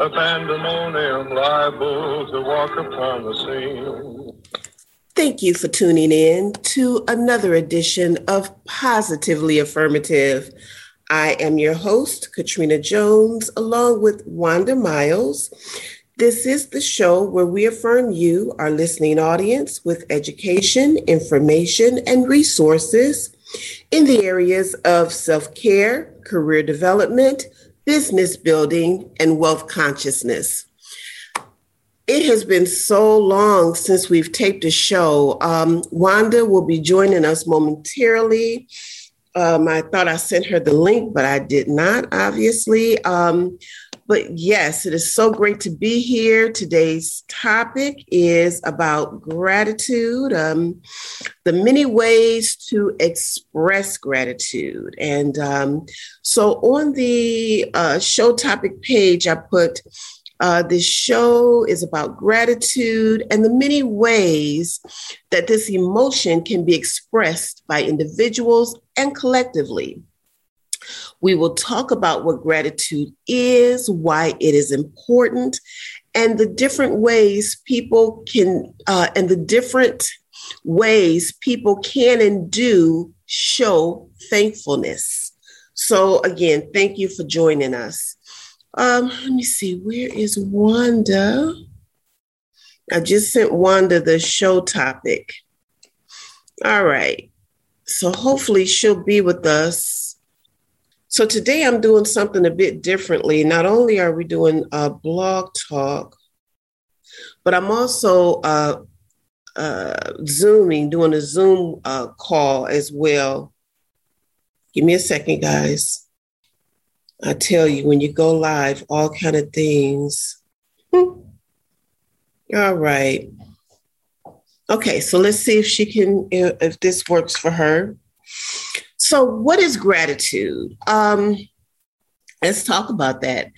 A pandemonium liable to walk upon the scene. Thank you for tuning in to another edition of Positively Affirmative. I am your host, Katrina Jones, along with Wanda Miles. This is the show where we affirm you, our listening audience, with education, information, and resources in the areas of self care, career development, business building, and wealth consciousness. It has been so long since we've taped a show. Um, Wanda will be joining us momentarily. Um, I thought I sent her the link, but I did not, obviously. Um, but yes, it is so great to be here. Today's topic is about gratitude, um, the many ways to express gratitude. And um, so on the uh, show topic page, I put uh, this show is about gratitude and the many ways that this emotion can be expressed by individuals and collectively. We will talk about what gratitude is, why it is important, and the different ways people can, uh, and the different ways people can and do show thankfulness. So, again, thank you for joining us. Um, let me see, where is Wanda? I just sent Wanda the show topic. All right. So hopefully she'll be with us. So today I'm doing something a bit differently. Not only are we doing a blog talk, but I'm also uh, uh, Zooming, doing a Zoom uh, call as well. Give me a second, guys. I tell you, when you go live, all kind of things. Hmm. All right. Okay, so let's see if she can, if this works for her. So, what is gratitude? Um, let's talk about that.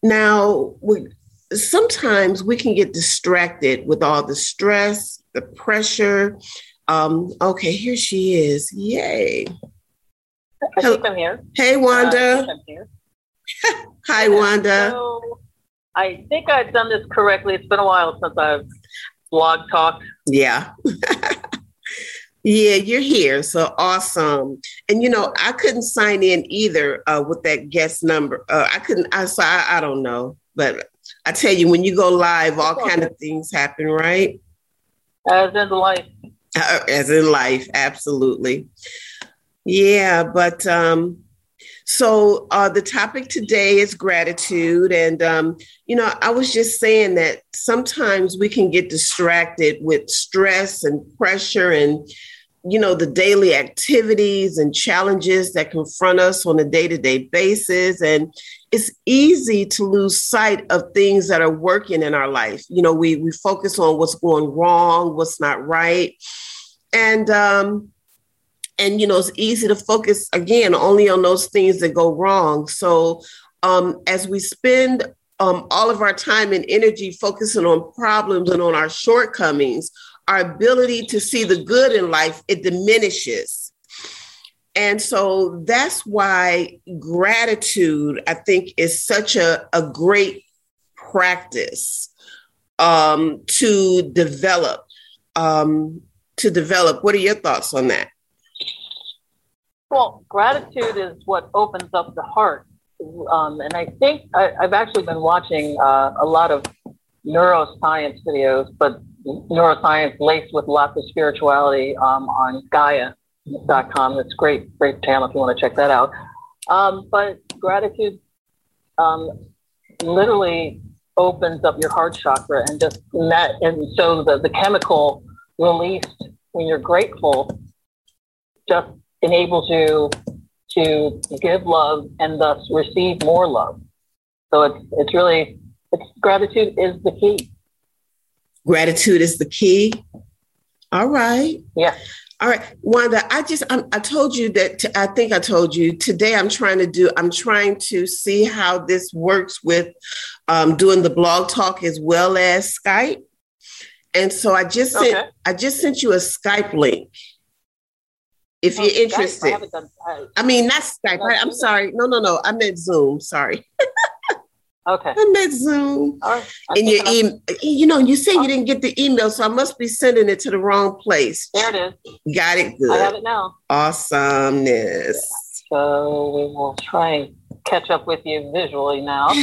Now, we, sometimes we can get distracted with all the stress, the pressure. Um, okay, here she is. Yay. I think I'm here. Hey, Wanda. Uh, here. Hi, Wanda. So I think I've done this correctly. It's been a while since I've blog talked. Yeah. yeah, you're here. So awesome. And you know, I couldn't sign in either uh, with that guest number. Uh, I couldn't. I so I, I don't know, but I tell you, when you go live, all kind of things happen, right? As in life. Uh, as in life, absolutely. Yeah, but um, so uh, the topic today is gratitude. And, um, you know, I was just saying that sometimes we can get distracted with stress and pressure and, you know, the daily activities and challenges that confront us on a day to day basis. And it's easy to lose sight of things that are working in our life. You know, we, we focus on what's going wrong, what's not right. And, um, and you know it's easy to focus again only on those things that go wrong. So um, as we spend um, all of our time and energy focusing on problems and on our shortcomings our ability to see the good in life it diminishes. And so that's why gratitude i think is such a, a great practice um, to develop um, to develop. What are your thoughts on that well, gratitude is what opens up the heart. Um, and I think I, have actually been watching uh, a lot of neuroscience videos, but neuroscience laced with lots of spirituality um, on Gaia.com. That's great, great channel if you want to check that out. Um, but gratitude um, literally opens up your heart chakra and just that, and so the, the chemical released when you're grateful just enables you to give love and thus receive more love. So it's it's really It's, gratitude is the key. Gratitude is the key. All right. Yeah. All right, Wanda. I just I'm, i told you that t- I think I told you today. I'm trying to do. I'm trying to see how this works with um, doing the blog talk as well as Skype. And so I just sent Okay. I just sent you a Skype link. If Oh, you're Skype, I interested, haven't done- I- I mean not Skype. I, I'm sorry. No, no, no. I meant Zoom. Sorry, Okay. I meant Zoom. All right. And your email, you know, you say you didn't get the email, so I must be sending it to the wrong place. There it is. Got it Good. I have it now. Awesomeness. So we will try and catch up with you visually now.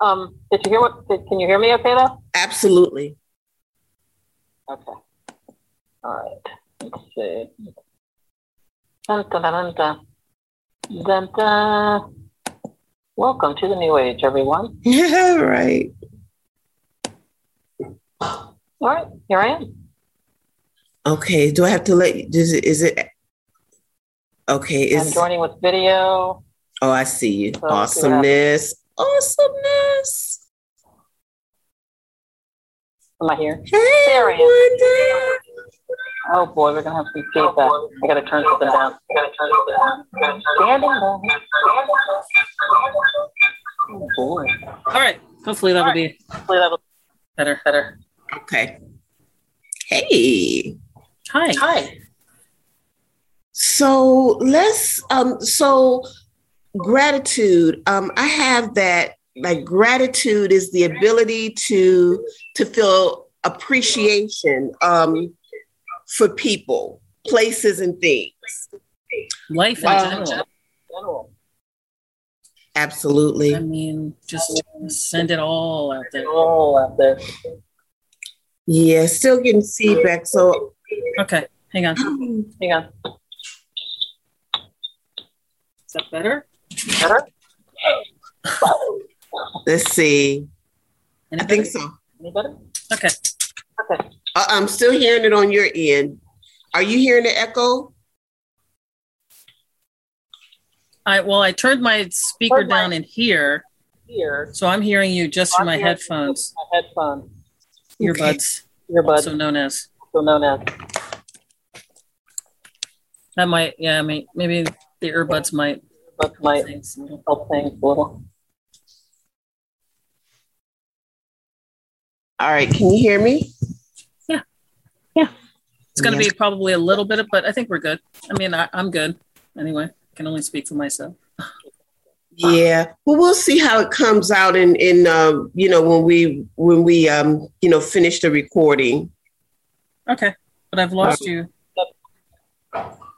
Um, did you hear what? Did, can you hear me? Okay, though. Absolutely. Okay. All right. Let's see. Dun, dun. Welcome to the new age, everyone. Yeah, right. All right, here I am. Okay. Do I have to let you? Is it? Is it? Okay. I'm Is joining with video. oh, I see you. So, Awesomeness. Awesomeness. Am I here? Hey, There I am. Wanda. Oh boy, we're gonna have some feedback. I gotta turn something down. I gotta turn something down. Standing by. Oh boy. All right. Hopefully that'll be Hopefully that'll be better. better. Okay. Hey. Hi. Hi. So let's um so gratitude. Um I have that like gratitude is the ability to to feel appreciation um for people, places and things. Life in general. General. Absolutely. I mean, just send it all out there. All out there. Yeah, still getting feedback. So Okay. Hang on. Hang on. Is that better? Better? Let's see. Any I think so. Any better? Okay. Okay. Uh, I'm still hearing it on your end. Are you hearing the echo? I well, I turned my speaker Turned my- down in here, Here. so I'm hearing you just through I'm my headphones, My headphones. earbuds, Earbuds, also known as. so known as. That might, yeah. I mean, maybe the earbuds might. But might things a little. help things a little. All right, can you hear me? Yeah, yeah. It's going to Yeah. be probably a little bit, of, but I think we're good. I mean, I, I'm good anyway. I can only speak for myself. Yeah. Well, we'll see how it comes out in in um, you know when we when we um you know finish the recording. Okay, but I've lost you.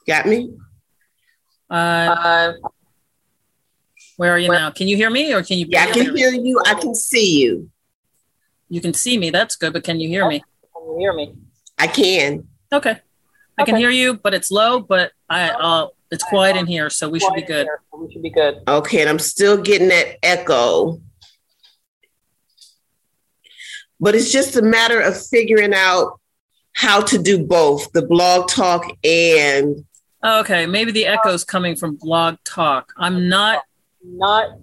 Got me? Uh, Uh, where are you now? Can you hear me, or can you? Yeah, I can hear you. I can see you. You can see me. That's good, but can you hear me? can you hear me? I can. Okay. I can hear you, but it's low, but I uh it's quiet in here, so we should be good. here, so We should be good. Okay, and I'm still getting that echo. But it's just a matter of figuring out how to do both the blog talk and Oh, okay, maybe the echo's coming from Blog Talk. I'm not Not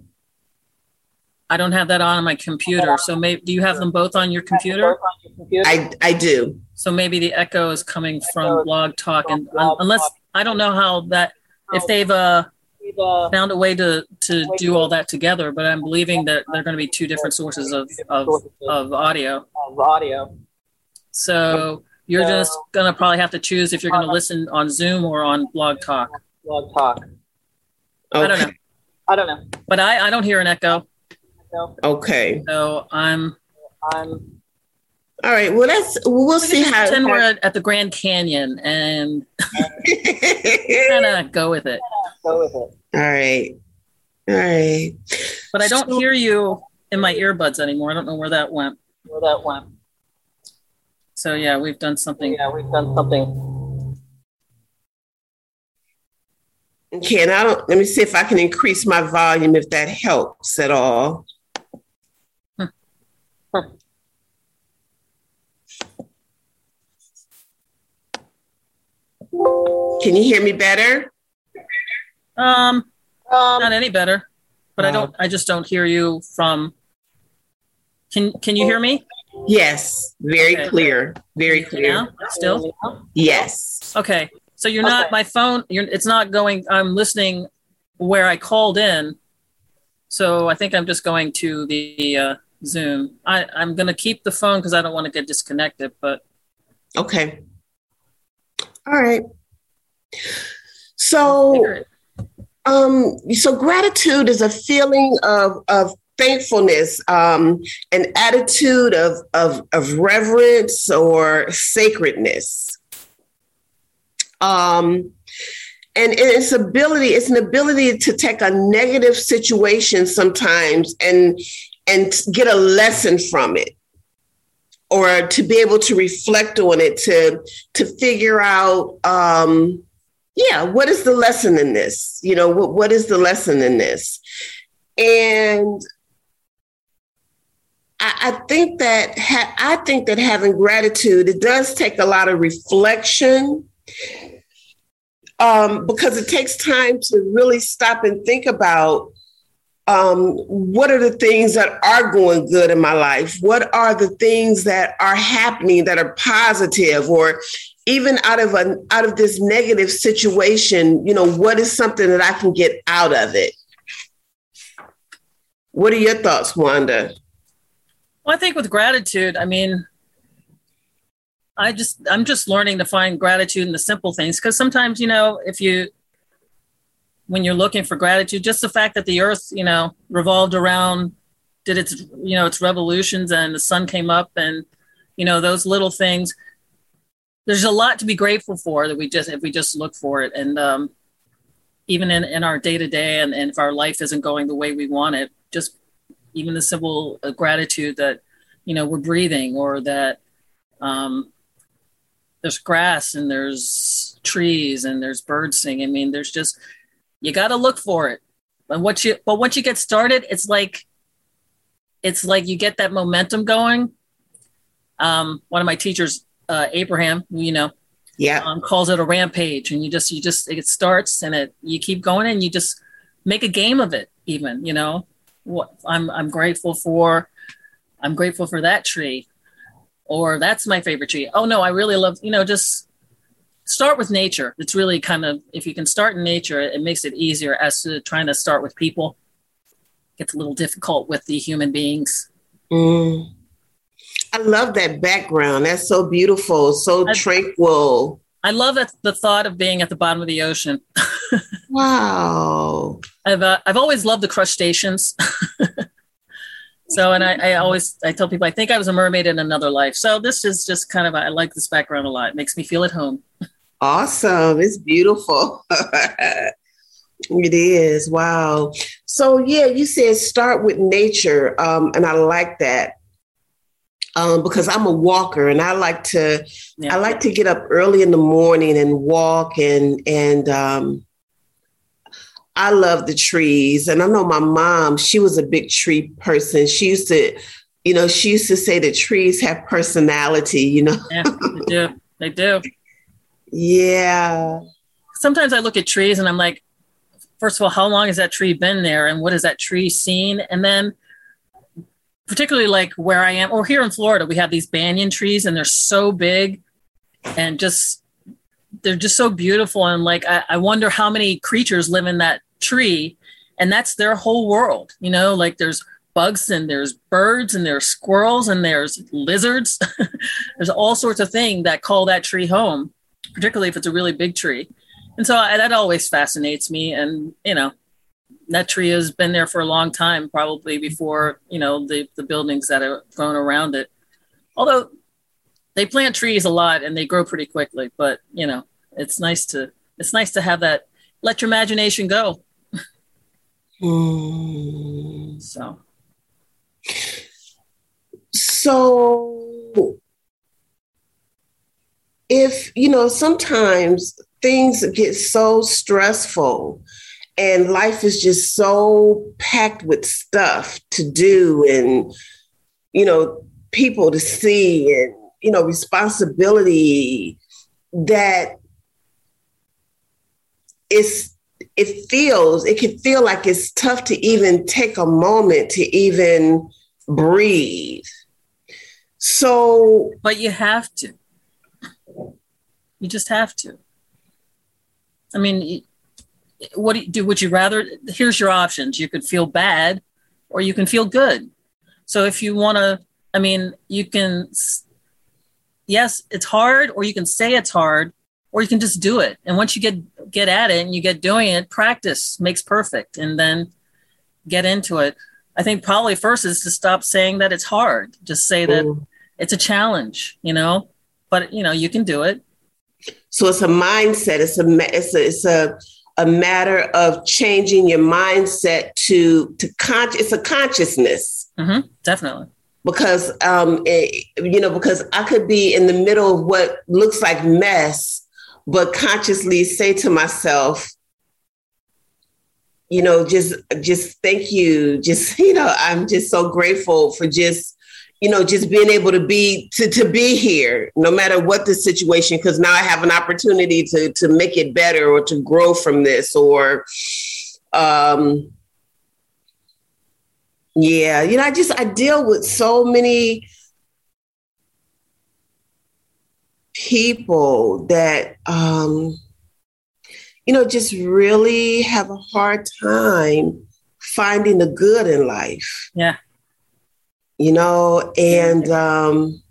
I don't have that on my computer. So maybe do you have them both on your computer? Work on your computer. I I do. So maybe the echo is coming from Blog Talk and un- unless I don't know how that if they've uh uh, found a way to to do all that together, but I'm believing that they're going to be two different sources of of, of audio. of audio. So you're just going to probably have to choose if you're going to listen on Zoom or on Blog Talk. Blog talk. I don't know, I don't know. but I I don't hear an echo, No, Okay. so I'm. I'm All right. Well, that's we'll see how. Pretend we're at, at the Grand Canyon and kind of go with it. go with it. All right. All right. But I don't So- hear you in my earbuds anymore. I don't know where that went. Where that went. So yeah, we've done something. Yeah, we've done something. Okay, and I don't. Let me see if I can increase my volume if that helps at all. Can you hear me better? Um, Um, not any better. but I don't. I just don't hear you from. Can Can you hear me? Yes, very okay. clear. Very clear. Now? Still. Yes. Okay. So you're not my phone. You're. It's not going. I'm listening where I called in. So I think I'm just going to the uh, Zoom. I, I'm going to keep the phone because I don't want to get disconnected. But okay. All right. So, um, so gratitude is a feeling of of thankfulness, um, an attitude of, of of reverence or sacredness. Um, and its ability it's an ability to take a negative situation sometimes and and get a lesson from it or to be able to reflect on it to to figure out um yeah what is the lesson in this? You know what, what is the lesson in this? And I, think that ha- I think that having gratitude it does take a lot of reflection um, because it takes time to really stop and think about um, what are the things that are going good in my life? What are the things that are happening that are positive, or even out of a out of this negative situation? You know, what is something that I can get out of it? What are your thoughts, Wanda? Well, I think with gratitude, I mean, I just I'm just learning to find gratitude in the simple things because sometimes you know if you when you're looking for gratitude, just the fact that the Earth you know revolved around did its you know its revolutions and the sun came up and you know those little things. There's a lot to be grateful for that we just if we just look for it and um, even in, in our day to day and if our life isn't going the way we want it, just even the simple uh, gratitude that you know we're breathing or that um, there's grass and there's trees and there's birds singing. I mean, there's just you got to look for it. And what you but once you get started, it's like it's like you get that momentum going. Um, one of my teachers, uh, Abraham, you know, yeah, um, calls it a rampage, and you just you just it starts and it you keep going and you just make a game of it. Even you know, what I'm I'm grateful for. I'm grateful for that tree or that's my favorite tree. Oh no, I really love, you know, just start with nature. It's really kind of if you can start in nature, it makes it easier as to trying to start with people. It gets a little difficult with the human beings. Mm. I love that background. That's so beautiful, so I, tranquil. I love that the thought of being at the bottom of the ocean. wow. I've uh, I've always loved the crustaceans. So, and I, I, always I tell people I think I was a mermaid in another life. So this is just kind of I like this background a lot. It makes me feel at home. Awesome! It's beautiful. it is. Wow. So yeah, you said start with nature, um, and I like that. Um, because I'm a walker and I like to yeah. I like to get up early in the morning and walk and and um, I love the trees. And I know my mom, she was a big tree person. She used to, you know, she used to say that trees have personality, you know. yeah, they do. They do. Yeah. Sometimes I look at trees and I'm like, first of all, how long has that tree been there? And what has that tree seen? And then particularly like where I am, or here in Florida, we have these banyan trees and they're so big and just they're just so beautiful and like I, I wonder how many creatures live in that tree and that's their whole world you know like there's bugs and there's birds and there's squirrels and there's lizards there's all sorts of things that call that tree home particularly if it's a really big tree. And so I, that always fascinates me. And you know that tree has been there for a long time probably before you know the the buildings that are grown around it. Although they plant trees a lot and they grow pretty quickly but you know it's nice to it's nice to have that let your imagination go. Mm. so. So if you know sometimes things get so stressful and life is just so packed with stuff to do and you know people to see and you know responsibility that it's it feels it can feel like it's tough to even take a moment to even breathe. So, but you have to. You just have to. I mean, what do you do? Would you rather? Here's your options. You could feel bad, or you can feel good. So if you want to, I mean, you can. Yes, it's hard, or you can say it's hard, or you can just do it. And once you get get at it and you get doing it, practice makes perfect, and then get into it. I think probably first is to stop saying that it's hard. Just say that it's a challenge, you know. But you know, you can do it. So it's a mindset. It's a it's a it's a a matter of changing your mindset to to con- it's a consciousness. Mm-hmm, definitely. Because um it, you know because i could be in the middle of what looks like mess but consciously say to myself you know just just thank you. Just you know i'm just so grateful for just you know, just being able to be to, to be here, no matter what the situation, because now I have an opportunity to to make it better or to grow from this or um yeah, you know, I just I deal with so many people that um you know just really have a hard time finding the good in life. Yeah you know, and um,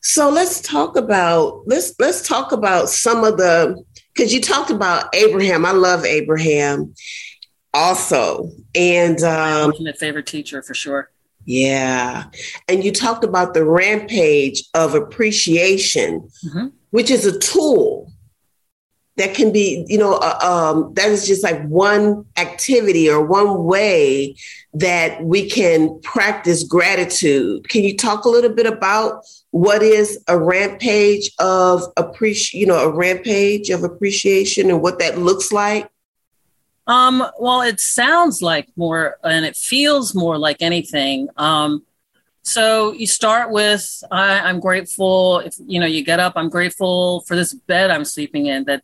so let's talk about let's let's talk about some of the because you talked about Abraham. I love Abraham also, and um, my favorite teacher for sure. Yeah, and you talked about the rampage of appreciation, mm-hmm. which is a tool that can be, you know, uh, um, that is just like one activity or one way that we can practice gratitude. Can you talk a little bit about what is a rampage of appreciation, you know, a rampage of appreciation and what that looks like? Um, well, it sounds like more and it feels more like anything. Um, so you start with I, am grateful if you know you get up i'm grateful for this bed i'm sleeping in that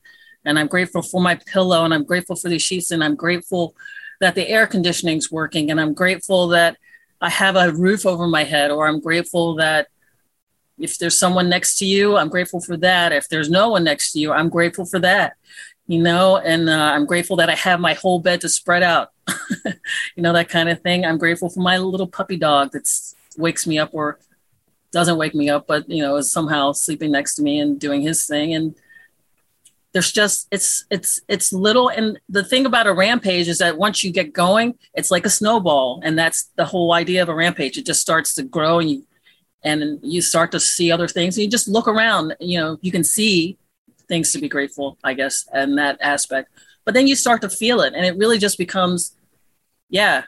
and I'm grateful for my pillow and I'm grateful for the sheets and I'm grateful that the air conditioning is working and I'm grateful that I have a roof over my head or I'm grateful that if there's someone next to you, I'm grateful for that. If there's no one next to you, I'm grateful for that. You know, and uh, I'm grateful that I have my whole bed to spread out. you know, that kind of thing. I'm grateful for my little puppy dog that wakes me up or doesn't wake me up, but you know, is somehow sleeping next to me and doing his thing. And there's just it's it's it's little and the thing about a rampage is that once you get going it's like a snowball and that's the whole idea of a rampage. It just starts to grow and you and you start to see other things and you just look around you know you can see things to be grateful i guess in that aspect. But then you start to feel it and it really just becomes yeah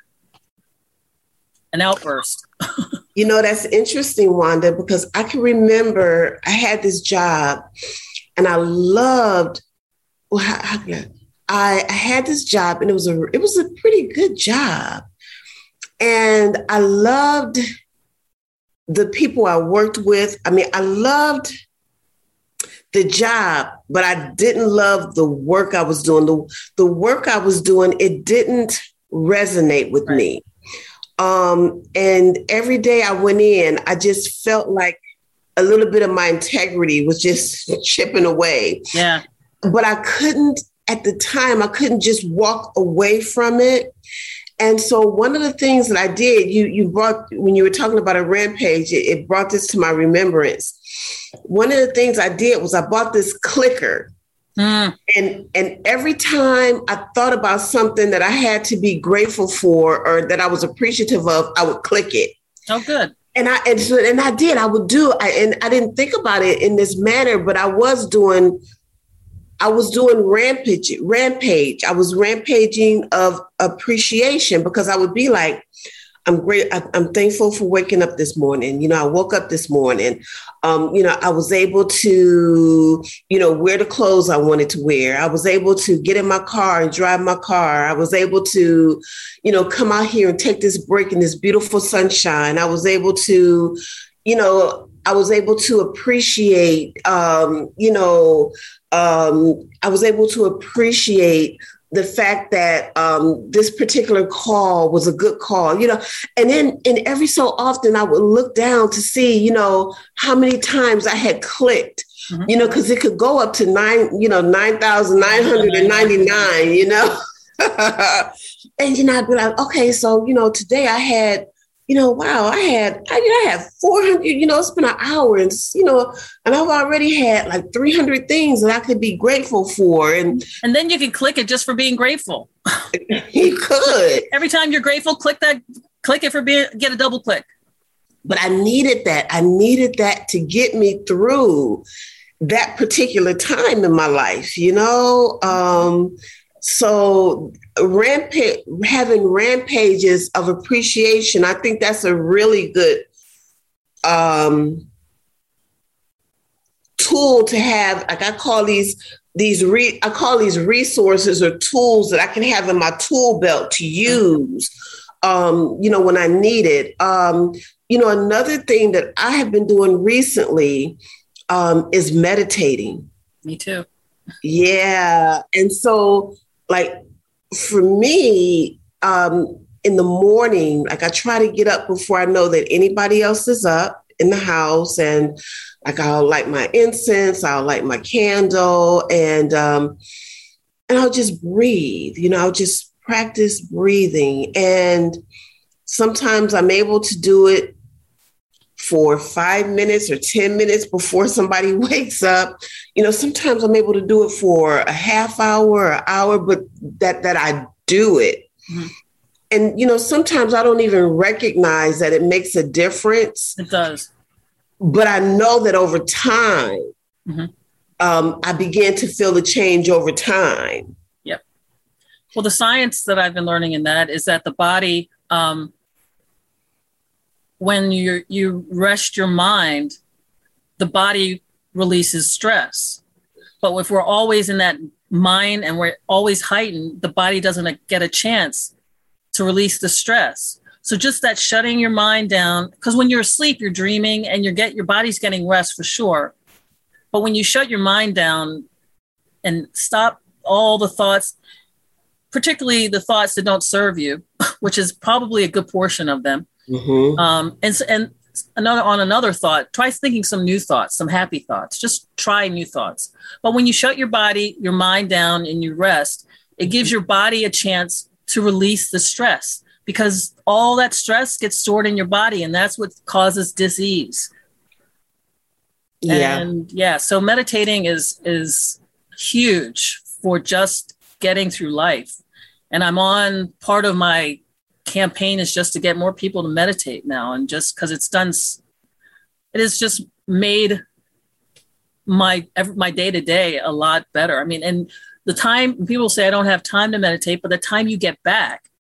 an outburst. You know that's interesting wanda because i can remember i had this job and I loved. Well, how, how I, I had this job, and it was a it was a pretty good job, and I loved the people I worked with. I mean, I loved the job, but I didn't love the work I was doing. The, the work I was doing, it didn't resonate with right. me. Um, and every day I went in, I just felt like a little bit of my integrity was just chipping away. Yeah. But I couldn't, at the time, I couldn't just walk away from it. And so one of the things that I did, you you brought when you were talking about a rampage, it, it brought this to my remembrance. One of the things I did was I bought this clicker. Mm. And and every time I thought about something that I had to be grateful for or that I was appreciative of, I would click it. Oh, good and I and, so, and I did. I would do. I, and I didn't think about it in this manner, but I was doing. I was doing rampage, rampage. I was rampaging of appreciation because I would be like, I'm great. I, am thankful for waking up this morning. You know, I woke up this morning. Um, you know, I was able to, you know, wear the clothes I wanted to wear. I was able to get in my car and drive my car. I was able to, you know, come out here and take this break in this beautiful sunshine. I was able to, you know, I was able to appreciate, um, you know, um, I was able to appreciate the fact that um, this particular call was a good call, you know, and then and every so often I would look down to see, you know, how many times I had clicked, mm-hmm. you know, because it could go up to nine, you know, nine thousand nine hundred and ninety nine, you know, and you know I'd be like, okay, so you know, today I had you know, wow, I had, I, I had 400, you know, it's been an hour and, you know, and I've already had like 300 things that I could be grateful for. And, and then you can click it just for being grateful. you could. Every time you're grateful, click that, click it for being, get a double click. But I needed that. I needed that to get me through that particular time in my life, you know? Um, so rampage having rampages of appreciation i think that's a really good um, tool to have. Like i call these these re i call these resources or tools that i can have in my tool belt to use um, you know when i need it. Um, you know another thing that i have been doing recently um, is meditating. Me too. Yeah. And so like for me, um, in the morning, like I try to get up before I know that anybody else is up in the house, and like I'll light my incense, I'll light my candle, and um, and I'll just breathe. You know, I'll just practice breathing, and sometimes I'm able to do it for five minutes or 10 minutes before somebody wakes up. You know, sometimes I'm able to do it for a half hour, an hour, but that that I do it. Mm-hmm. And you know, sometimes I don't even recognize that it makes a difference. It does. But I know that over time, mm-hmm. um, I began to feel the change over time. Yep. Well, the science that I've been learning in that is that the body um, when you you rest your mind, the body releases stress. But if we're always in that mind and we're always heightened, the body doesn't uh, get a chance to release the stress. So just that shutting your mind down, because when you're asleep, you're dreaming and you get your body's getting rest for sure. But when you shut your mind down and stop all the thoughts, particularly the thoughts that don't serve you, which is probably a good portion of them, Mm-hmm. Um, and and another on another thought, try thinking some new thoughts, some happy thoughts. Just try new thoughts. But when you shut your body, your mind down, and you rest, it gives your body a chance to release the stress because all that stress gets stored in your body, and that's what causes disease. Yeah. And yeah, so meditating is is huge for just getting through life. And I'm on part of my campaign is just to get more people to meditate now and just because it's done it has just made my every, my day to day a lot better. I mean and the time people say i don't have time to meditate but the time you get back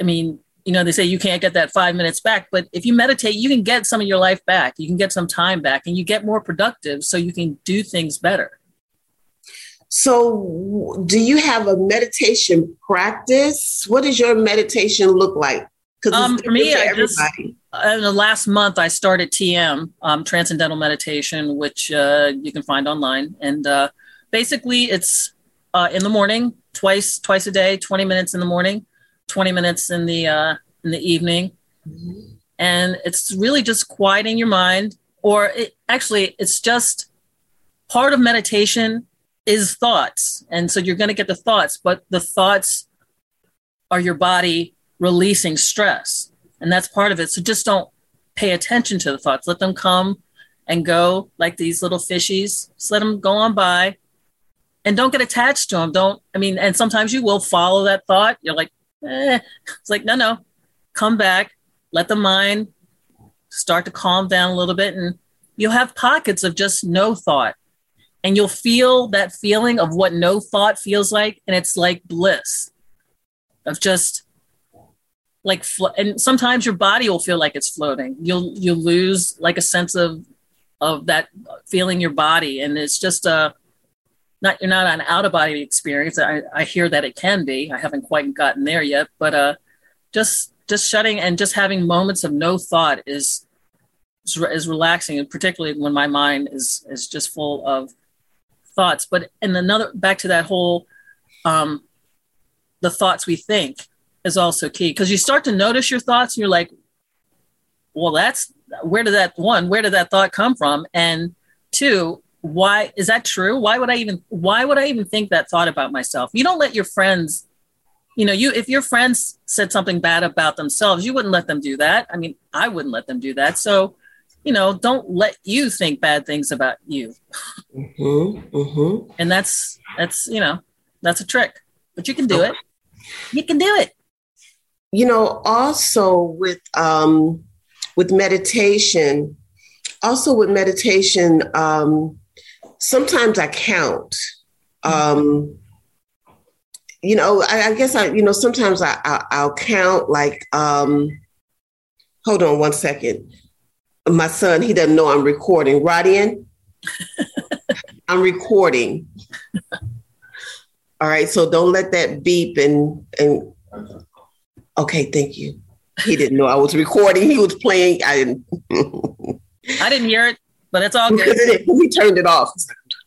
i mean you know they say you can't get that five minutes back but if you meditate you can get some of your life back. You can get some time back and you get more productive so you can do things better so, do you have a meditation practice? What does your meditation look like? Um, for me, I just, in the last month, I started TM, um, Transcendental Meditation, which uh, you can find online. And uh, basically, it's uh, in the morning, twice twice a day, twenty minutes in the morning, twenty minutes in the uh, in the evening, mm-hmm. and it's really just quieting your mind. Or it, actually, it's just part of meditation is thoughts. And so you're going to get the thoughts, but the thoughts are your body releasing stress. And that's part of it. So just don't pay attention to the thoughts. Let them come and go like these little fishies. Just let them go on by and don't get attached to them. Don't, I mean, and sometimes you will follow that thought. You're like, eh. It's like, no, no, come back, let the mind start to calm down a little bit. And you'll have pockets of just no thought and you'll feel that feeling of what no thought feels like and it's like bliss of just like flo- and sometimes your body will feel like it's floating. You'll you'll lose like a sense of of that feeling your body and it's just a not you're not an out of body experience. I, I hear that it can be. I haven't quite gotten there yet but uh just just shutting and just having moments of no thought is is, is relaxing, and particularly when my mind is is just full of thoughts. But and another back to that whole um, the thoughts we think is also key because you start to notice your thoughts and you're like, well, that's where did that one, where did that thought come from? And two, why is that true? Why would I even why would I even think that thought about myself? You don't let your friends, you know, you if your friends said something bad about themselves, you wouldn't let them do that. I mean, I wouldn't let them do that. So, you know, don't let you think bad things about you. Mm-hmm, mm-hmm. And that's that's you know, that's a trick. But you can do it. You can do it. You know, also with um with meditation, also with meditation, um, sometimes I count. Um, you know, I, I, guess I, you know, sometimes I, I will count like, um, hold on one second. My son, he doesn't know I'm recording. Rodian, I'm recording. All right, so don't let that beep and and. Okay, thank you. He didn't know I was recording. He was playing. I didn't. I didn't hear it, but it's all good. we turned it off.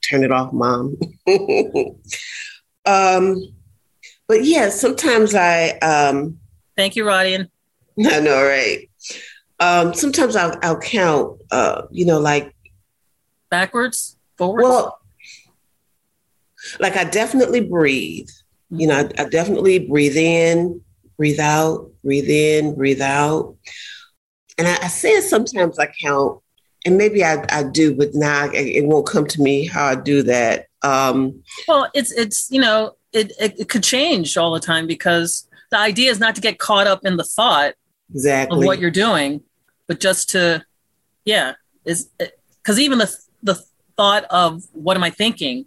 Turn it off, mom. um, but yeah, sometimes I. Um, Thank you, Rodian. I know, right? Um, sometimes I'll, I'll count. Uh, you know, like backwards, forward. Well, like I definitely breathe. You know, I, I definitely breathe in, breathe out, breathe in, breathe out. And I, I said sometimes I count, and maybe I, I do, but now it won't come to me how I do that. Um, well, it's it's you know it, it, it could change all the time because the idea is not to get caught up in the thought exactly of what you're doing, but just to yeah is because even the the thought of what am I thinking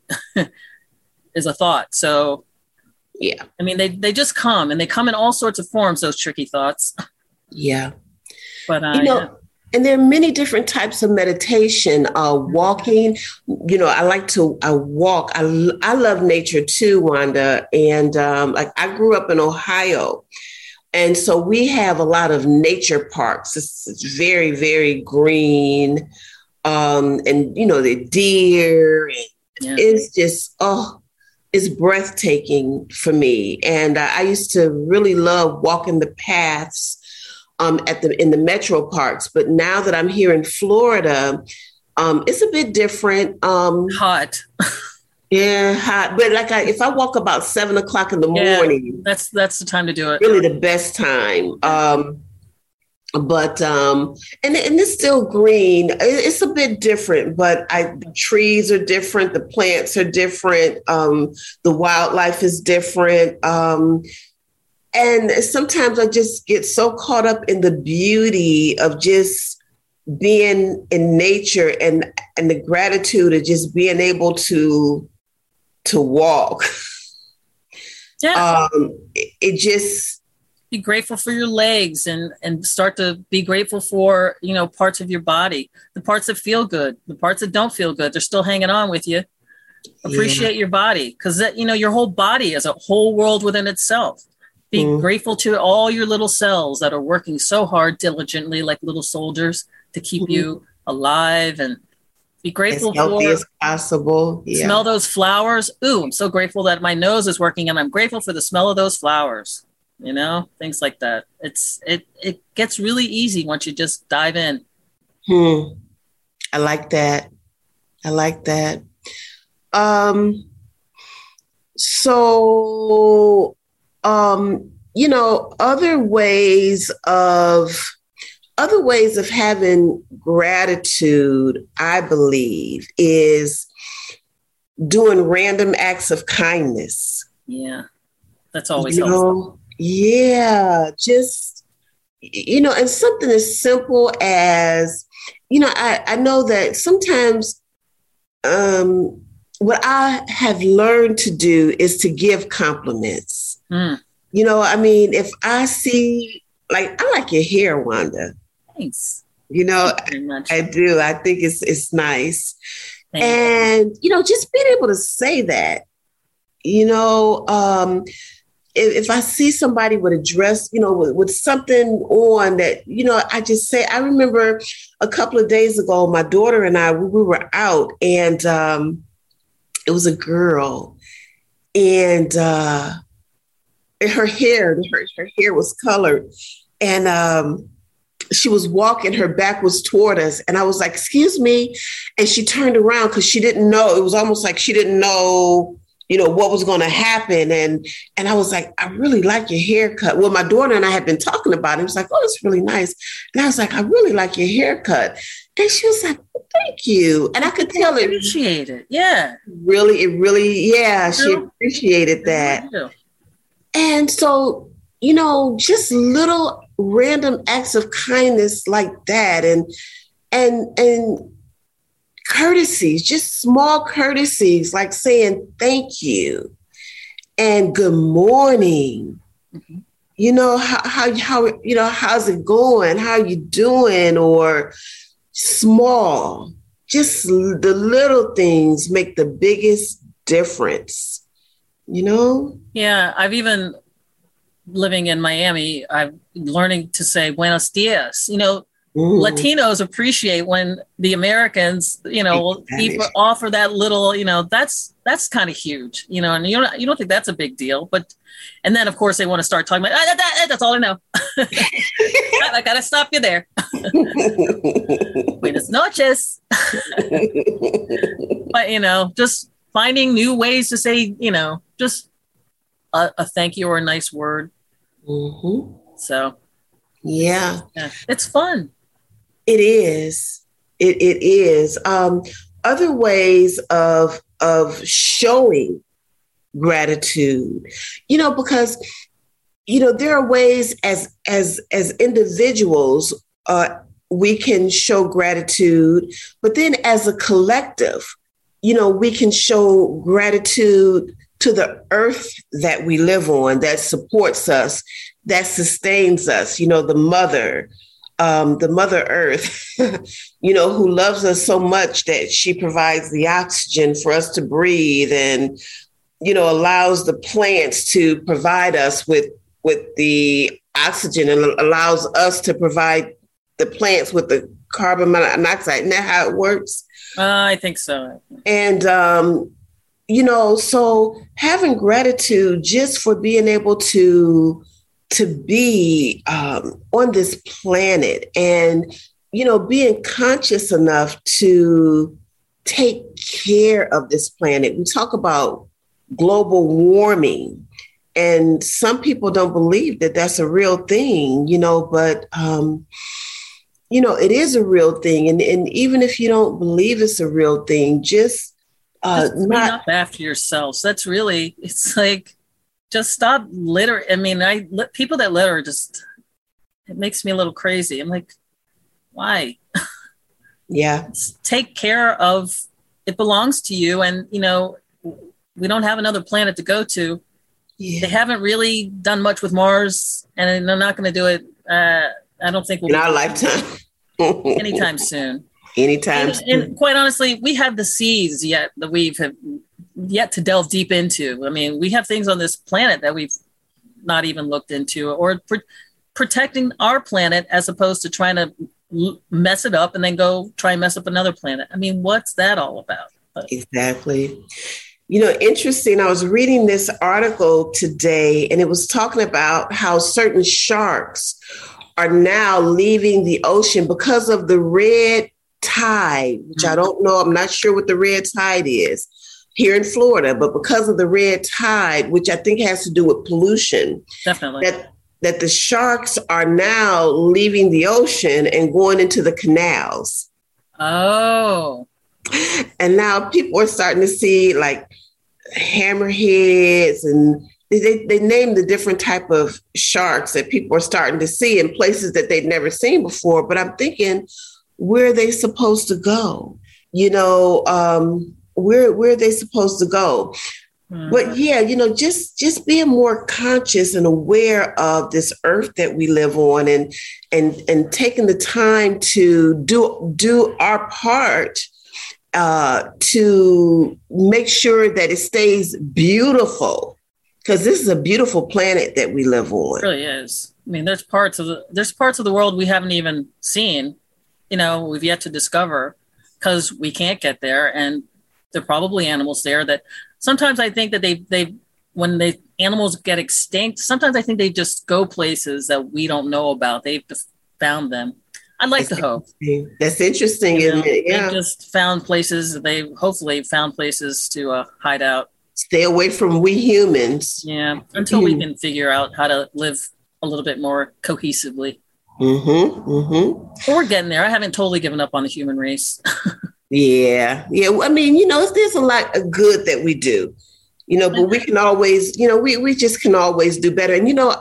is a thought. So yeah. I mean, they, they just come and they come in all sorts of forms, those tricky thoughts. Yeah. But, uh, you know, yeah. and there are many different types of meditation. Uh, walking, you know, I like to I walk. I, I love nature too, Wanda. And um, like I grew up in Ohio. And so we have a lot of nature parks. It's, it's very, very green. Um, and, you know, the deer. And yeah. It's just, oh, it's breathtaking for me. And uh, I used to really love walking the paths um, at the in the metro parks. But now that I'm here in Florida, um, it's a bit different. Um, hot. yeah, hot. But like, I, if I walk about seven o'clock in the yeah, morning, that's that's the time to do it. Really, the best time. Um, but um and, and it's still green it's a bit different but i the trees are different the plants are different um the wildlife is different um and sometimes i just get so caught up in the beauty of just being in nature and and the gratitude of just being able to to walk yeah um it, it just be grateful for your legs and and start to be grateful for you know parts of your body the parts that feel good the parts that don't feel good they're still hanging on with you appreciate yeah. your body because that you know your whole body is a whole world within itself be mm. grateful to all your little cells that are working so hard diligently like little soldiers to keep mm-hmm. you alive and be grateful as healthy for as possible yeah. smell those flowers. Ooh i'm so grateful that my nose is working and i'm grateful for the smell of those flowers you know things like that. It's it it gets really easy once you just dive in. Hmm. I like that. I like that. Um so um you know other ways of other ways of having gratitude i believe is doing random acts of kindness yeah that's always you helpful. know yeah, just you know, and something as simple as you know, I, I know that sometimes um, what I have learned to do is to give compliments. Mm. You know, I mean, if I see, like, I like your hair, Wanda. Thanks. You know, I, I, do. I think it's it's nice, Thanks. and you know, just being able to say that, you know, um, if, if I see somebody with a dress, you know, with, with something on that, you know, I just say, I remember a couple of days ago, my daughter and I, we were out and um, it was a girl and uh, her hair, her, her hair was colored. And um, she was walking, her back was toward us. And I was like, excuse me. And she turned around because she didn't know. It was almost like she didn't know you know what was going to happen. And and i was like i really like your haircut. Well my daughter and i had been talking about it. It was like oh it's really nice. And i was like i really like your haircut. And she was like thank you. And i could tell it appreciate it. Yeah. Really it really yeah she appreciated that. and so you know just little random acts of kindness like that and and and courtesies, just small courtesies like saying thank you and good morning. Mm-hmm. You know, how, how, how, you know, how's it going? How you doing? Or small, just the little things make the biggest difference, you know? Yeah. I've even living in Miami, I'm learning to say buenos dias. You know, Ooh. Latinos appreciate when the Americans, you know, offer that little, you know, that's that's kind of huge, you know, and you don't you don't think that's a big deal, but and then of course they want to start talking about ah, that, that, that's all I know. I, gotta stop you there. Buenas noches. but you know, just finding new ways to say, you know, just a, a thank you or a nice word. Mm-hmm. So yeah. yeah, it's fun. It is. It, it is. Um, other ways of of showing gratitude, you know, because you know there are ways as as as individuals uh, we can show gratitude, but then as a collective, you know, we can show gratitude to the earth that we live on, that supports us, that sustains us. You know, the mother, um, the Mother Earth, you know, who loves us so much that she provides the oxygen for us to breathe and, you know, allows the plants to provide us with with the oxygen and allows us to provide the plants with the carbon monoxide. Isn't that how it works? Uh, I think so. And um, you know, so having gratitude just for being able to to be um, on this planet and you know being conscious enough to take care of this planet. We talk about global warming and some people don't believe that that's a real thing you know but um, you know it is a real thing. And, and even if you don't believe it's a real thing just uh, just not up after yourselves that's really it's like just stop litter. I mean, I people that litter just it makes me a little crazy. I'm like, why? Yeah. Take care of it belongs to you and you know we don't have another planet to go to. Yeah. They haven't really done much with Mars and they're not going to do it uh, I don't think we'll in our lifetime. anytime soon. Anytime. And, and, quite honestly, we have the seas yet that we've have yet to delve deep into. I mean, we have things on this planet that we've not even looked into, or pr- protecting our planet as opposed to trying to l- mess it up and then go try and mess up another planet. I mean, what's that all about? But- exactly. You know, interesting. I was reading this article today, and it was talking about how certain sharks are now leaving the ocean because of the red tide, which mm-hmm. I don't know. I'm not sure what the red tide is here in Florida, but because of the red tide, which I think has to do with pollution, definitely that that the sharks are now leaving the ocean and going into the canals. Oh. And now people are starting to see like hammerheads and they, they name the different type of sharks that people are starting to see in places that they've never seen before. But I'm thinking, where are they supposed to go? You know, um, where where are they supposed to go? Mm-hmm. But yeah, you know, just just being more conscious and aware of this earth that we live on, and and and taking the time to do do our part uh, to make sure that it stays beautiful. because this is a beautiful planet that we live on. It really is. I mean, there's parts of the there's parts of the world we haven't even seen. You know, we've yet to discover because we can't get there, and there are probably animals there that sometimes I think that they they when they animals get extinct, sometimes I think they just go places that we don't know about. They've found them. I'd like That's to hope. That's interesting, You know, isn't it? They Yeah. just found places. They hopefully found places to uh, hide out. Stay away from we humans. Yeah, until we Mhm. can figure out how to live a little bit more cohesively. Mm-hmm. Mm-hmm. We're getting there. I haven't totally given up on the human race. Yeah. Yeah. I mean, you know, there's a lot of good that we do, you know, but we can always, you know, we, we just can always do better. And, you know,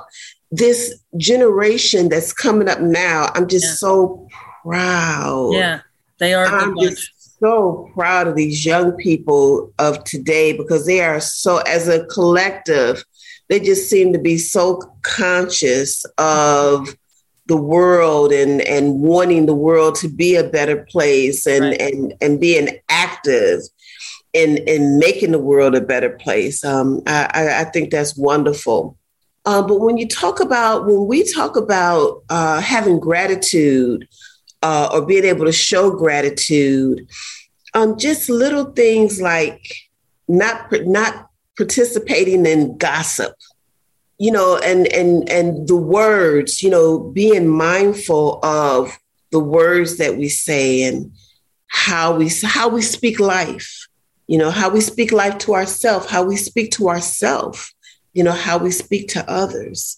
this generation that's coming up now, I'm just Yeah. so proud. yeah, they are I'm just so proud of these young people of today because they are so, as a collective, they just seem to be so conscious of the world and and wanting the world to be a better place and Right. and and being active in in making the world a better place. Um, I, I, think that's wonderful. Uh, but when you talk about when we talk about uh, having gratitude uh, or being able to show gratitude, um, just little things like not not participating in gossip you know and and and the words you know being mindful of the words that we say and how we how we speak life you know how we speak life to ourselves how we speak to ourselves you know how we speak to others.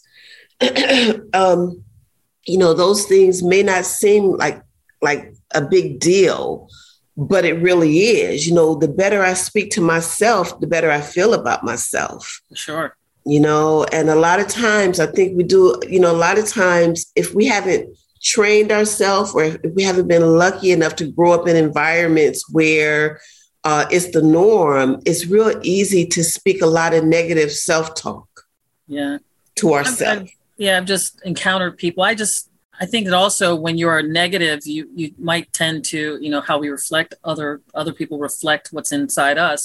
Um you know those things may not seem like like a big deal but it really is. You know the better i speak to myself the better i feel about myself. Sure. You know and a lot of times i think we do you know a lot of times if we haven't trained ourselves or if we haven't been lucky enough to grow up in environments where uh, it's the norm it's real easy to speak a lot of negative self-talk Yeah. to ourselves I've- yeah, I've just encountered people. I just I think that also when you're negative, you you might tend to you know how we reflect other other people reflect what's inside us.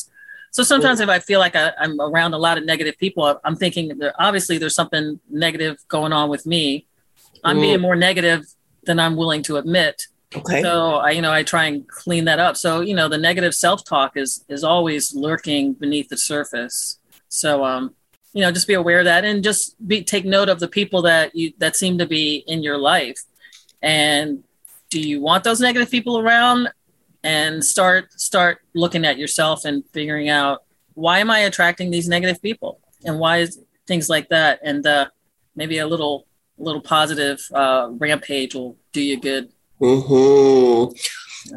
So sometimes if I feel like I, I'm around a lot of negative people, I'm thinking that obviously there's something negative going on with me. I'm Mm. being more negative than I'm willing to admit. okay So I, you know, I try and clean that up. So you know, the negative self-talk is is always lurking beneath the surface. So um, you know, just be aware of that and just be take note of the people that you that seem to be in your life. And do you want those negative people around? And start start looking at yourself and figuring out why am I attracting these negative people and why is things like that. And uh, maybe a little little positive uh, rampage will do you good. hmm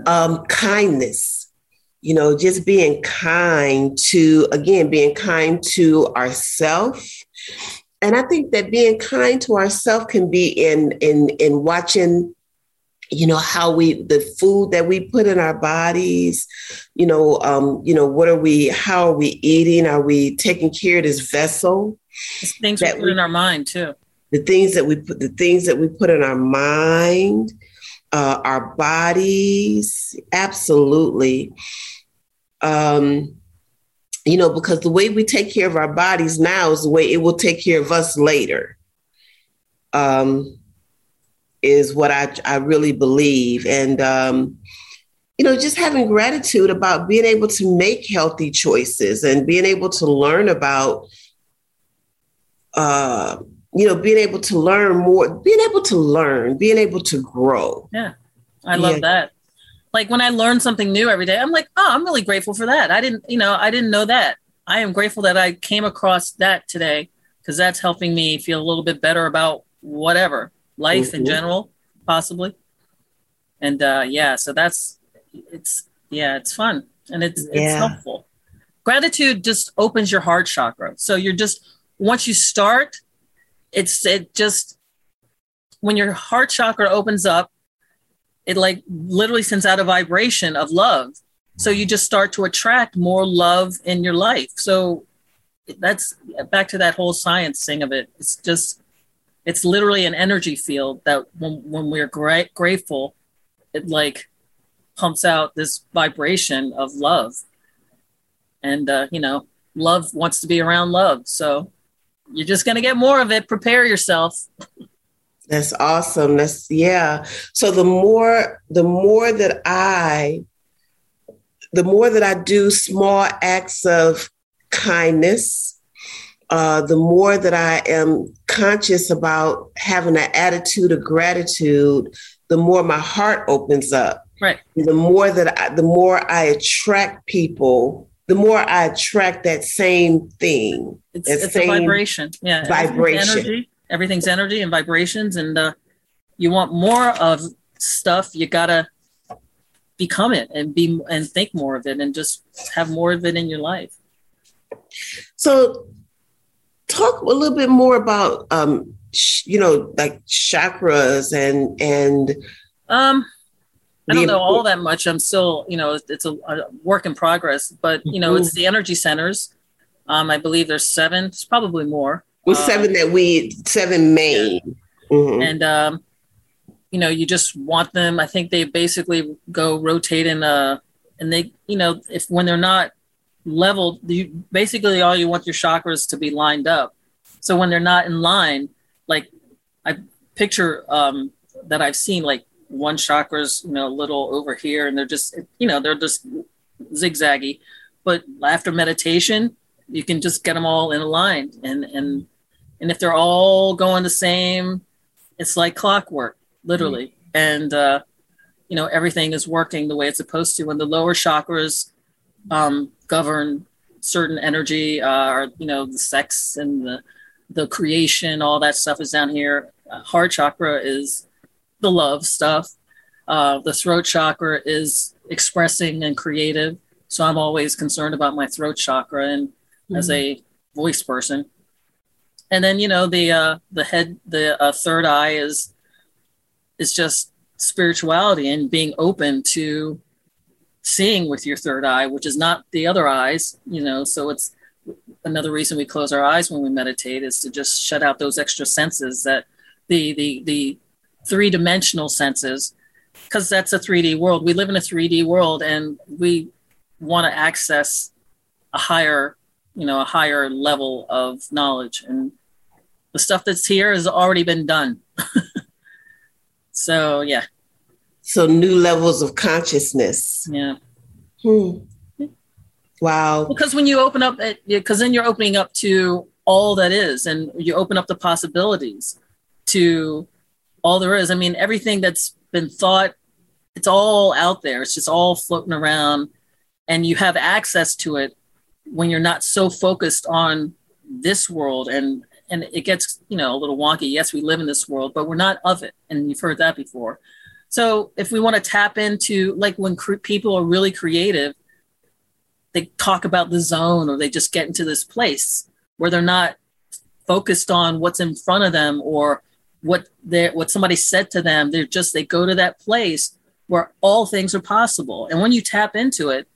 Um, kindness, you know, just being kind to, again, being kind to ourselves. And I think that being kind to ourselves can be in in in watching, you know, how we the food that we put in our bodies, you know, um, you know, what are we, how are we eating? Are we taking care of this vessel? It's things we That put we- in our mind too. the things that we put the things that we put in our mind uh, our bodies absolutely um, you know because the way we take care of our bodies now is the way it will take care of us later um, is what I, I really believe and um, you know just having gratitude about being able to make healthy choices and being able to learn about uh, you know, being able to learn more, being able to learn, being able to grow. Yeah, I love Yeah. that. Like when I learn something new every day, I'm like, oh, I'm really grateful for that. I didn't, you know, I didn't know that. I am grateful that I came across that today because that's helping me feel a little bit better about whatever life in Mhm. general, possibly. And uh, yeah, so that's it's yeah, it's fun and it's it's helpful. Gratitude just opens your heart chakra. So you're just once you start, it's it just when your heart chakra opens up, it like literally sends out a vibration of love. So you just start to attract more love in your life. So that's back to that whole science thing of it. It's just it's literally an energy field that when, when we're gra- grateful, it like pumps out this vibration of love. And uh, you know, love wants to be around love. So you're just going to get more of it. Prepare yourself. That's awesome. That's yeah. So the more the more that I the more that I do small acts of kindness, uh, the more that I am conscious about having an attitude of gratitude, the more my heart opens up. Right. The more that I, the more I attract people, the more I attract that same thing. It's, it's a vibration. Yeah. Vibration. Energy. Everything's energy and vibrations, and uh, you want more of stuff. You gotta become it and be and think more of it, and just have more of it in your life. So, talk a little bit more about um, sh- you know, like chakras and and um. I don't know all that much. I'm still, you know, it's a, a work in progress, but you know, mm-hmm. it's the energy centers. Um, I believe there's seven. It's probably more. With uh, seven that we seven main, yeah. mm-hmm. and um, you know, you just want them. I think they basically go rotate in a, and they, you know, if when they're not leveled, you basically all you want your chakras to be lined up. So when they're not in line, like I picture um, that I've seen, like one chakra's you know a little over here, and they're just you know they're just zigzaggy. But after meditation, you can just get them all in a line, and and and if they're all going the same, it's like clockwork, literally. Mm-hmm. And uh, you know everything is working the way it's supposed to. When the lower chakras um, govern certain energy, uh, or you know the sex and the the creation, all that stuff is down here. Uh, heart chakra is the love stuff. Uh, the throat chakra is expressing and creative. So I'm always concerned about my throat chakra and mm-hmm. as a voice person. And then you know the uh, the head the uh, third eye is is just spirituality and being open to seeing with your third eye, which is not the other eyes. You know, so it's another reason we close our eyes when we meditate is to just shut out those extra senses that the the the three dimensional senses because that's a 3D world. We live in a 3D world and we want to access a higher, you know, a higher level of knowledge. And the stuff that's here has already been done. so, yeah. So, new levels of consciousness. Yeah. Hmm. Wow. Because when you open up, because then you're opening up to all that is, and you open up the possibilities to all there is. I mean, everything that's been thought, it's all out there. It's just all floating around, and you have access to it when you're not so focused on this world and and it gets you know a little wonky yes we live in this world but we're not of it and you've heard that before so if we want to tap into like when cre- people are really creative they talk about the zone or they just get into this place where they're not focused on what's in front of them or what they what somebody said to them. They're just they go to that place where all things are possible. And when you tap into it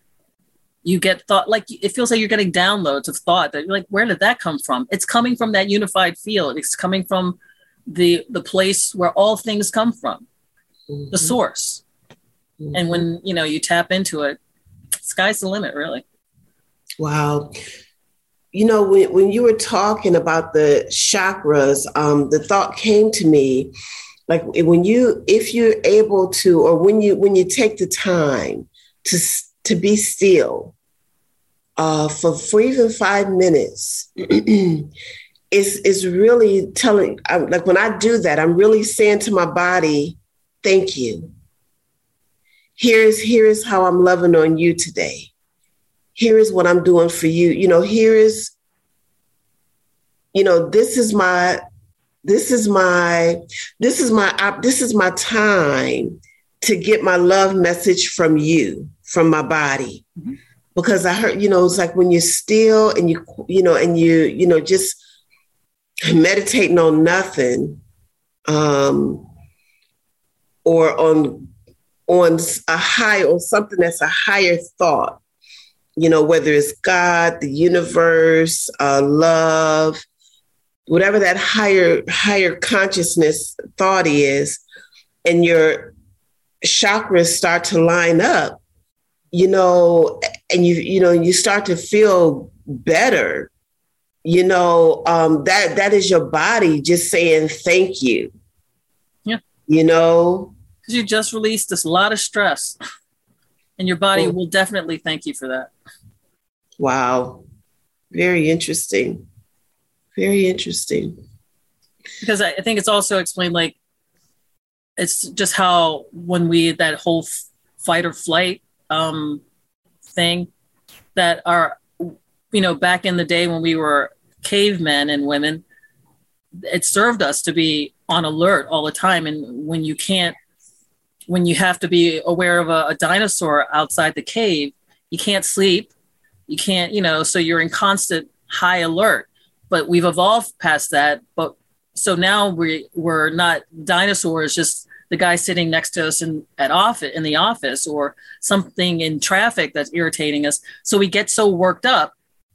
you get thought like it feels like you're getting downloads of thought that you're like where did that come from? It's coming from that unified field. It's coming from the the place where all things come from. The source. Mm-hmm. and when you know you tap into it sky's the limit really. Wow. You know, when, when you were talking about the chakras, um, the thought came to me like when you, if you're able to, or when you, when you take the time to, to be still uh, for, for even five minutes, is is really telling like when I do that, I'm really saying to my body, thank you. Here's here's how I'm loving on you today here is what I'm doing for you. You know, here is, you know, this is my, this is my, this is my, this is my time to get my love message from you, from my body. Mm-hmm. Because I heard, you know, it's like when you're still and you, you know, and you, you know, just meditating on nothing, um, or on on a high or something that's a higher thought you know, whether it's God, the universe, uh, love, whatever that higher higher consciousness thought is, and your chakras start to line up, you know, and you you know you start to feel better. you know, um, that that is your body just saying thank you. You know, because you just released this lot of stress, and your body Oh. will definitely thank you for that. wow. Very interesting. Very interesting. because I, I think it's also explained like it's just how when we that whole f- fight or flight um, thing that our you know back in the day when we were cavemen and women it served us to be on alert all the time. And when you can't when you have to be aware of a, a dinosaur outside the cave you can't sleep. You can't you know so you're in constant high alert. But we've evolved past that. But so now we we're not dinosaurs just the guy sitting next to us in at office in the office or something in traffic that's irritating us. So we get so worked up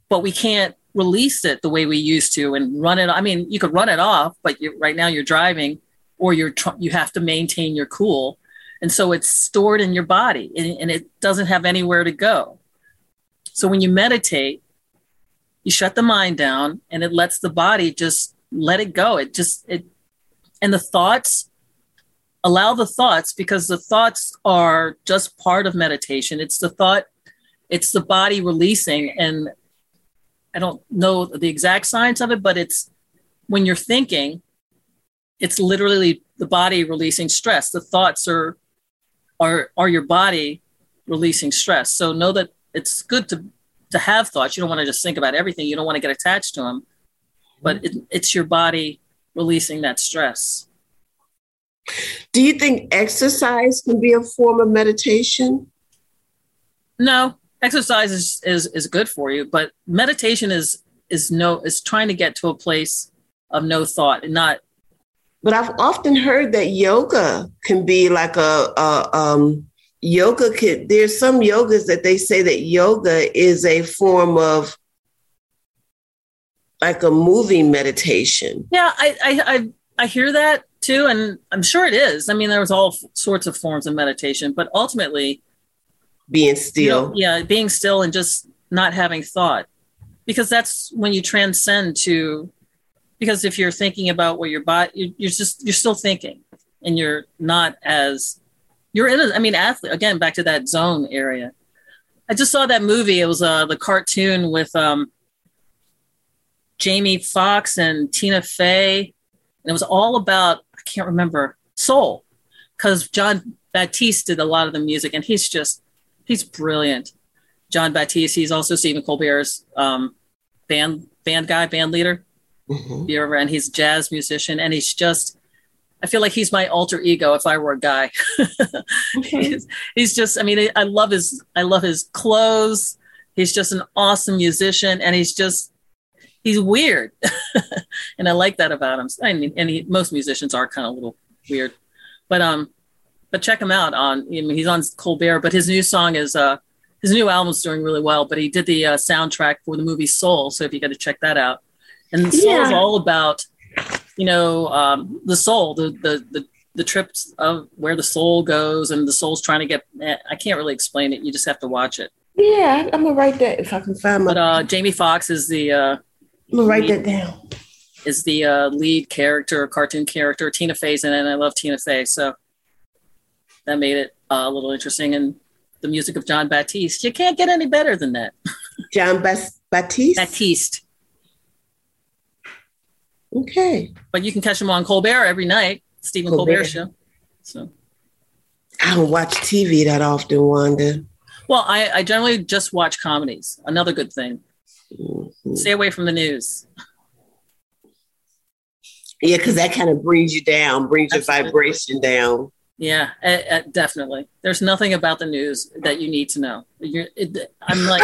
but we can't release it the way we used to and run it i mean you could run it off but you, right now you're driving or you're tr- you have to maintain your cool. And so it's stored in your body and, and it doesn't have anywhere to go. So when you meditate you shut the mind down and it lets the body just let it go. It just it and the thoughts allow the thoughts because the thoughts are just part of meditation. It's the thought it's the body releasing and i don't know the exact science of it but it's when you're thinking it's literally the body releasing stress. The thoughts are are are your body releasing stress. So know that it's good to to have thoughts. You don't want to just think about everything. You don't want to get attached to them but it, it's your body releasing that stress. Do you think exercise can be a form of meditation? no exercise is, is is good for you but meditation is is no is trying to get to a place of no thought and not But I've often heard that yoga can be like a, a um, yoga. Can, there's some yogas that they say that yoga is a form of like a moving meditation. yeah i i i, I hear that too and i'm sure it is i mean there's all sorts of forms of meditation but ultimately Being you still. know, yeah being still and just not having thought. Because that's when you transcend to because if you're thinking about what your body you're, you're just you're still thinking and you're not as you're in a, i mean athlete again back to that zone area. I just saw that movie. It was uh the cartoon with um jamie foxx and tina fey. And it was all about i can't remember soul. Because Jon Batiste did a lot of the music and he's just he's brilliant Jon Batiste he's also stephen colbert's um band band guy band leader Mhm. you ever and he's a jazz musician and he's just I feel like he's my alter ego if I were a guy. he's, he's just I mean I love his I love his clothes. He's just an awesome musician and he's just he's weird. and I like that about him. I mean and he, most musicians are kind of a little weird. But um but check him out on I mean, he's on Colbert but his new song is uh his new album's doing really well but he did the uh, soundtrack for the movie Soul so if you got to check that out. And soul is all about, you know, um, the soul, the, the the the trips of where the soul goes, and the soul's trying to get. I can't really explain it. You just have to watch it. Yeah, I'm gonna write that if I can find my. But uh, Jamie Foxx is the uh, I'm gonna write that down. is the uh, lead character, cartoon character. Tina Fey's in it, and I love Tina Fey, so that made it uh, a little interesting. And the music of Jon Batiste, you can't get any better than that. Jon Batiste. Batiste, Okay. but you can catch him on Colbert every night, Stephen Colbert. Colbert show. So. I don't watch TV that often, Wanda. Well, I, I generally just watch comedies. Another good thing. Mhm. Stay away from the news. Yeah, because that kind of brings you down, brings your vibration down. Yeah, eh, eh, definitely. There's nothing about the news that you need to know. You're, it, I'm like,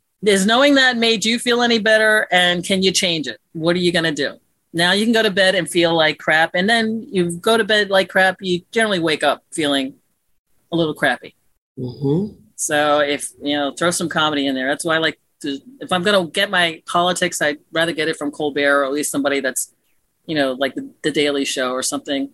is knowing that made you feel any better? And can you change it? What are you going to do? Now you can go to bed and feel like crap. And then you go to bed like crap. You generally wake up feeling a little crappy. hmm So if, you know, throw some comedy in there. That's why I like to, if I'm going to get my politics, I'd rather get it from Colbert or at least somebody that's, you know, like the, the Daily Show or something.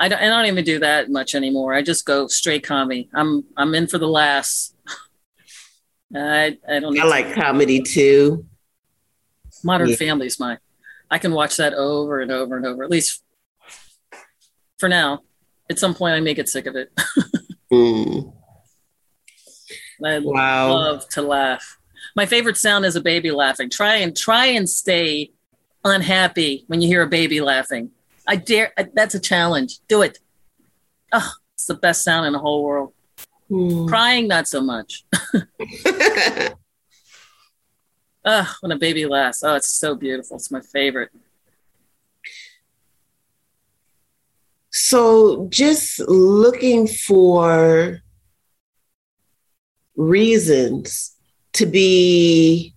I don't, I don't even do that much anymore. I just go straight comedy. I'm, I'm in for the laughs. I, I don't I like comedy too. Modern Yeah. Family is my. I can watch that over and over and over. At least for now. At some point, I may get sick of it. Mm. I Wow. love to laugh. My favorite sound is a baby laughing. Try and try and stay unhappy when you hear a baby laughing. I dare. That's a challenge. Do it. Oh, it's the best sound in the whole world. Mm. Crying, not so much. Oh, when a baby laughs. Oh, it's so beautiful. It's my favorite. So, just looking for reasons to be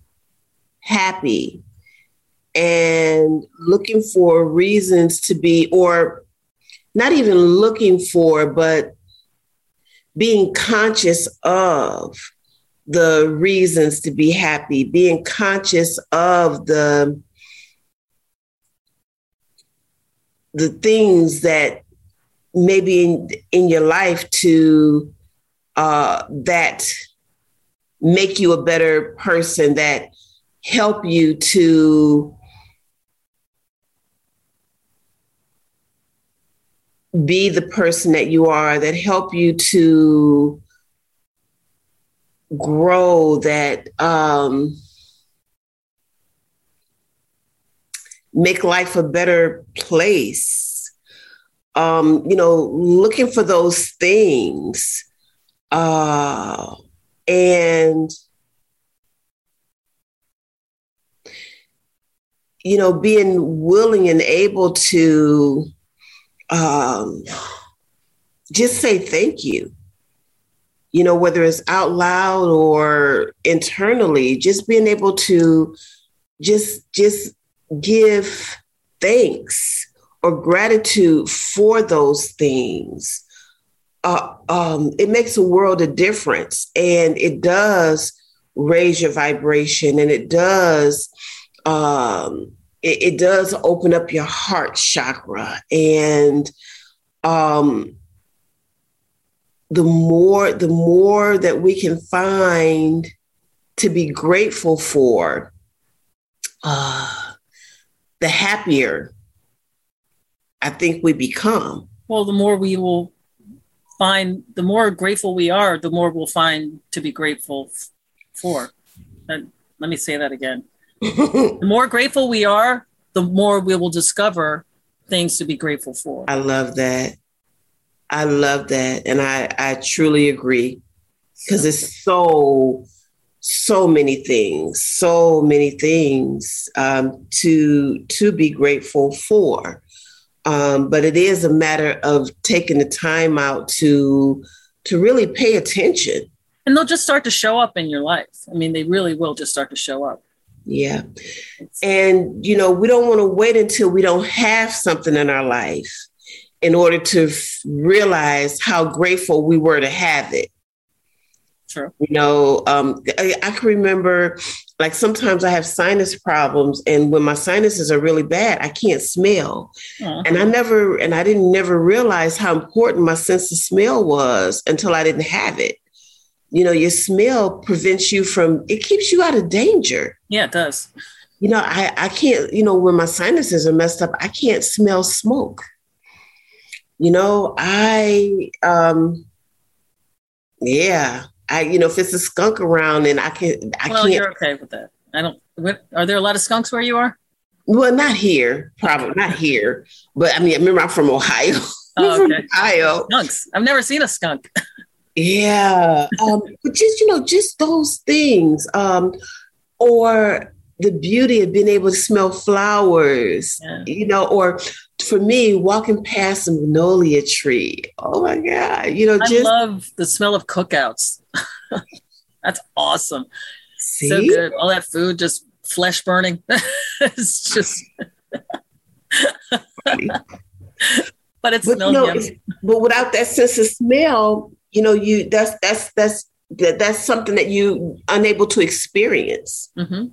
happy and looking for reasons to be, or not even looking for, but being conscious of the reasons to be happy, being conscious of the the things that maybe in, in your life to uh, that make you a better person that help you to be the person that you are that help you to grow that um, make life a better place. Um, you know looking for those things uh, and you know being willing and able to um, just say thank you. You know whether it's out loud or internally just being able to just just give thanks or gratitude for those things. Uh, um, it makes a world of difference and it does raise your vibration and it does um, it, it does open up your heart chakra and um, the more the more that we can find to be grateful for uh, the happier i think we become Well, the more we will find, the more grateful we are, the more we'll find to be grateful for. And let me say that again. The more grateful we are, the more we will discover things to be grateful for. I love that. I love that. And I, I truly agree because it's so, so many things, so many things um, to, to be grateful for. Um, but it is a matter of taking the time out to, to really pay attention. And they'll just start to show up in your life. I mean, they really will just start to show up. Yeah. And, you know, we don't want to wait until we don't have something in our life in order to f- realize how grateful we were to have it. True. You know, um, I, I can remember like sometimes I have sinus problems, and when my sinuses are really bad, I can't smell. Aw. And I never, and I didn't never realize how important my sense of smell was until I didn't have it. You know, your smell prevents you from, it keeps you out of danger Yeah, it does. you know, I, I can't, you know, when my sinuses are messed up, I can't smell smoke. You know, I, um, yeah, I, you know, if it's a skunk around and I can, I well, can't, you're okay with that. I don't. What, are there a lot of skunks where you are? well, not here, probably not here, but I mean, remember I'm from Ohio. Oh, okay. Ohio. Skunks. I've never seen a skunk. Yeah. Um, but just, you know, just those things. Um, or the beauty of being able to smell flowers, Yeah. you know, or for me, walking past a magnolia tree. Oh my God. You know, I just love the smell of cookouts. That's awesome. see. So good. All that food, just flesh burning. it's just. but it But you know, it's- but without that sense of smell, you know, you that's that's that's that, that's something that you unable to experience. hmm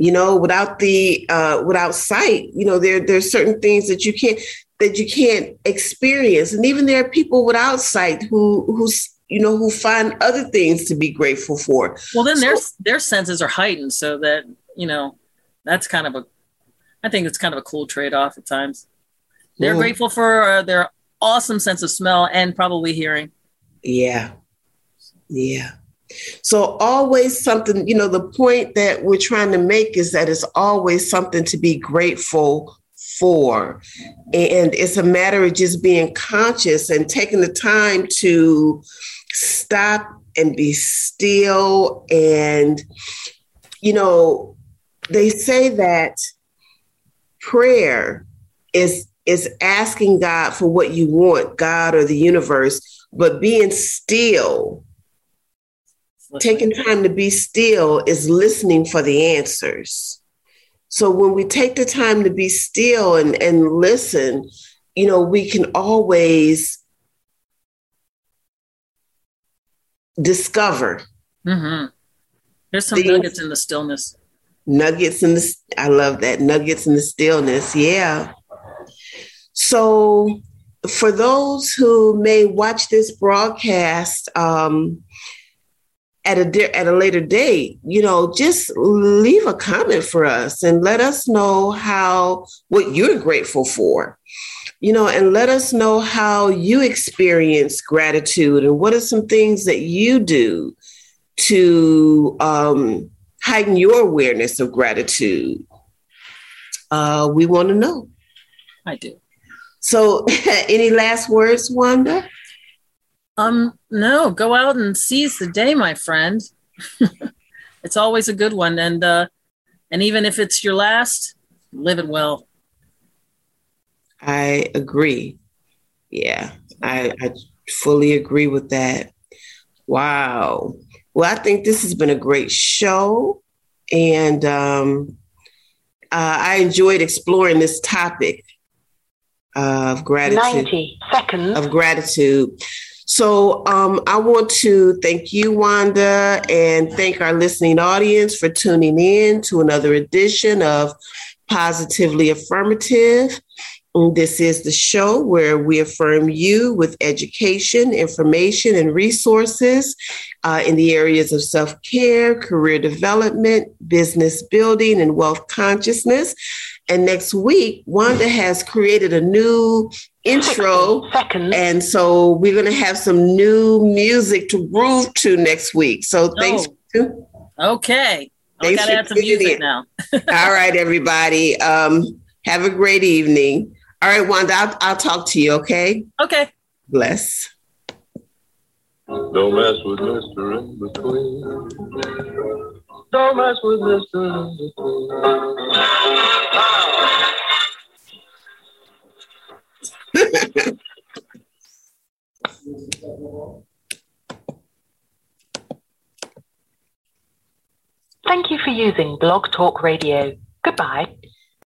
you know without the uh without sight you know there there's certain things that you can't that you can't experience and even there are people without sight who who's you know who find other things to be grateful for Well, then their So- their senses are heightened, so that you know, that's kind of a, I think it's kind of a cool trade off at times. They're Yeah. grateful for uh, their awesome sense of smell and probably hearing. Yeah. Yeah. So always something, you know, the point that we're trying to make is that it's always something to be grateful for. And it's a matter of just being conscious and taking the time to stop and be still. And, you know, they say that prayer is is asking God for what you want, God or the universe, but being still, taking time to be still is listening for the answers. So when we take the time to be still and, and listen, you know, we can always discover hmm There's some The- nuggets in the stillness. nuggets in the I love that nuggets in the stillness. Yeah. So for those who may watch this broadcast um, at a at a later date, you know, just leave a comment for us and let us know how what you're grateful for. You know, and let us know how you experience gratitude and what are some things that you do to um, heighten your awareness of gratitude. Uh, we want to know. I do. So, any last words, Wanda? Um, no, go out and seize the day, my friend. it's always a good one, and uh, and even if it's your last, live it well. I agree. Yeah, I, I fully agree with that. Wow. Well, I think this has been a great show, and um, uh, I enjoyed exploring this topic of gratitude. 90 seconds. of gratitude. So um, I want to thank you, Wanda, and thank our listening audience for tuning in to another edition of Positively Affirmative. This is the show where we affirm you with education, information, and resources uh, in the areas of self care, career development, business building, and wealth consciousness. And next week, Wanda has created a new intro and so we're going to have some new music to groove to next week. So thanks. Okay, I gotta add some music in. now. All right, everybody. Um, have a great evening. All right, Wanda, I'll, I'll talk to you. Okay. Okay, Bless. Don't mess with Mr. In Between. Don't mess with Mr. Thank you for using Blog Talk Radio. Goodbye.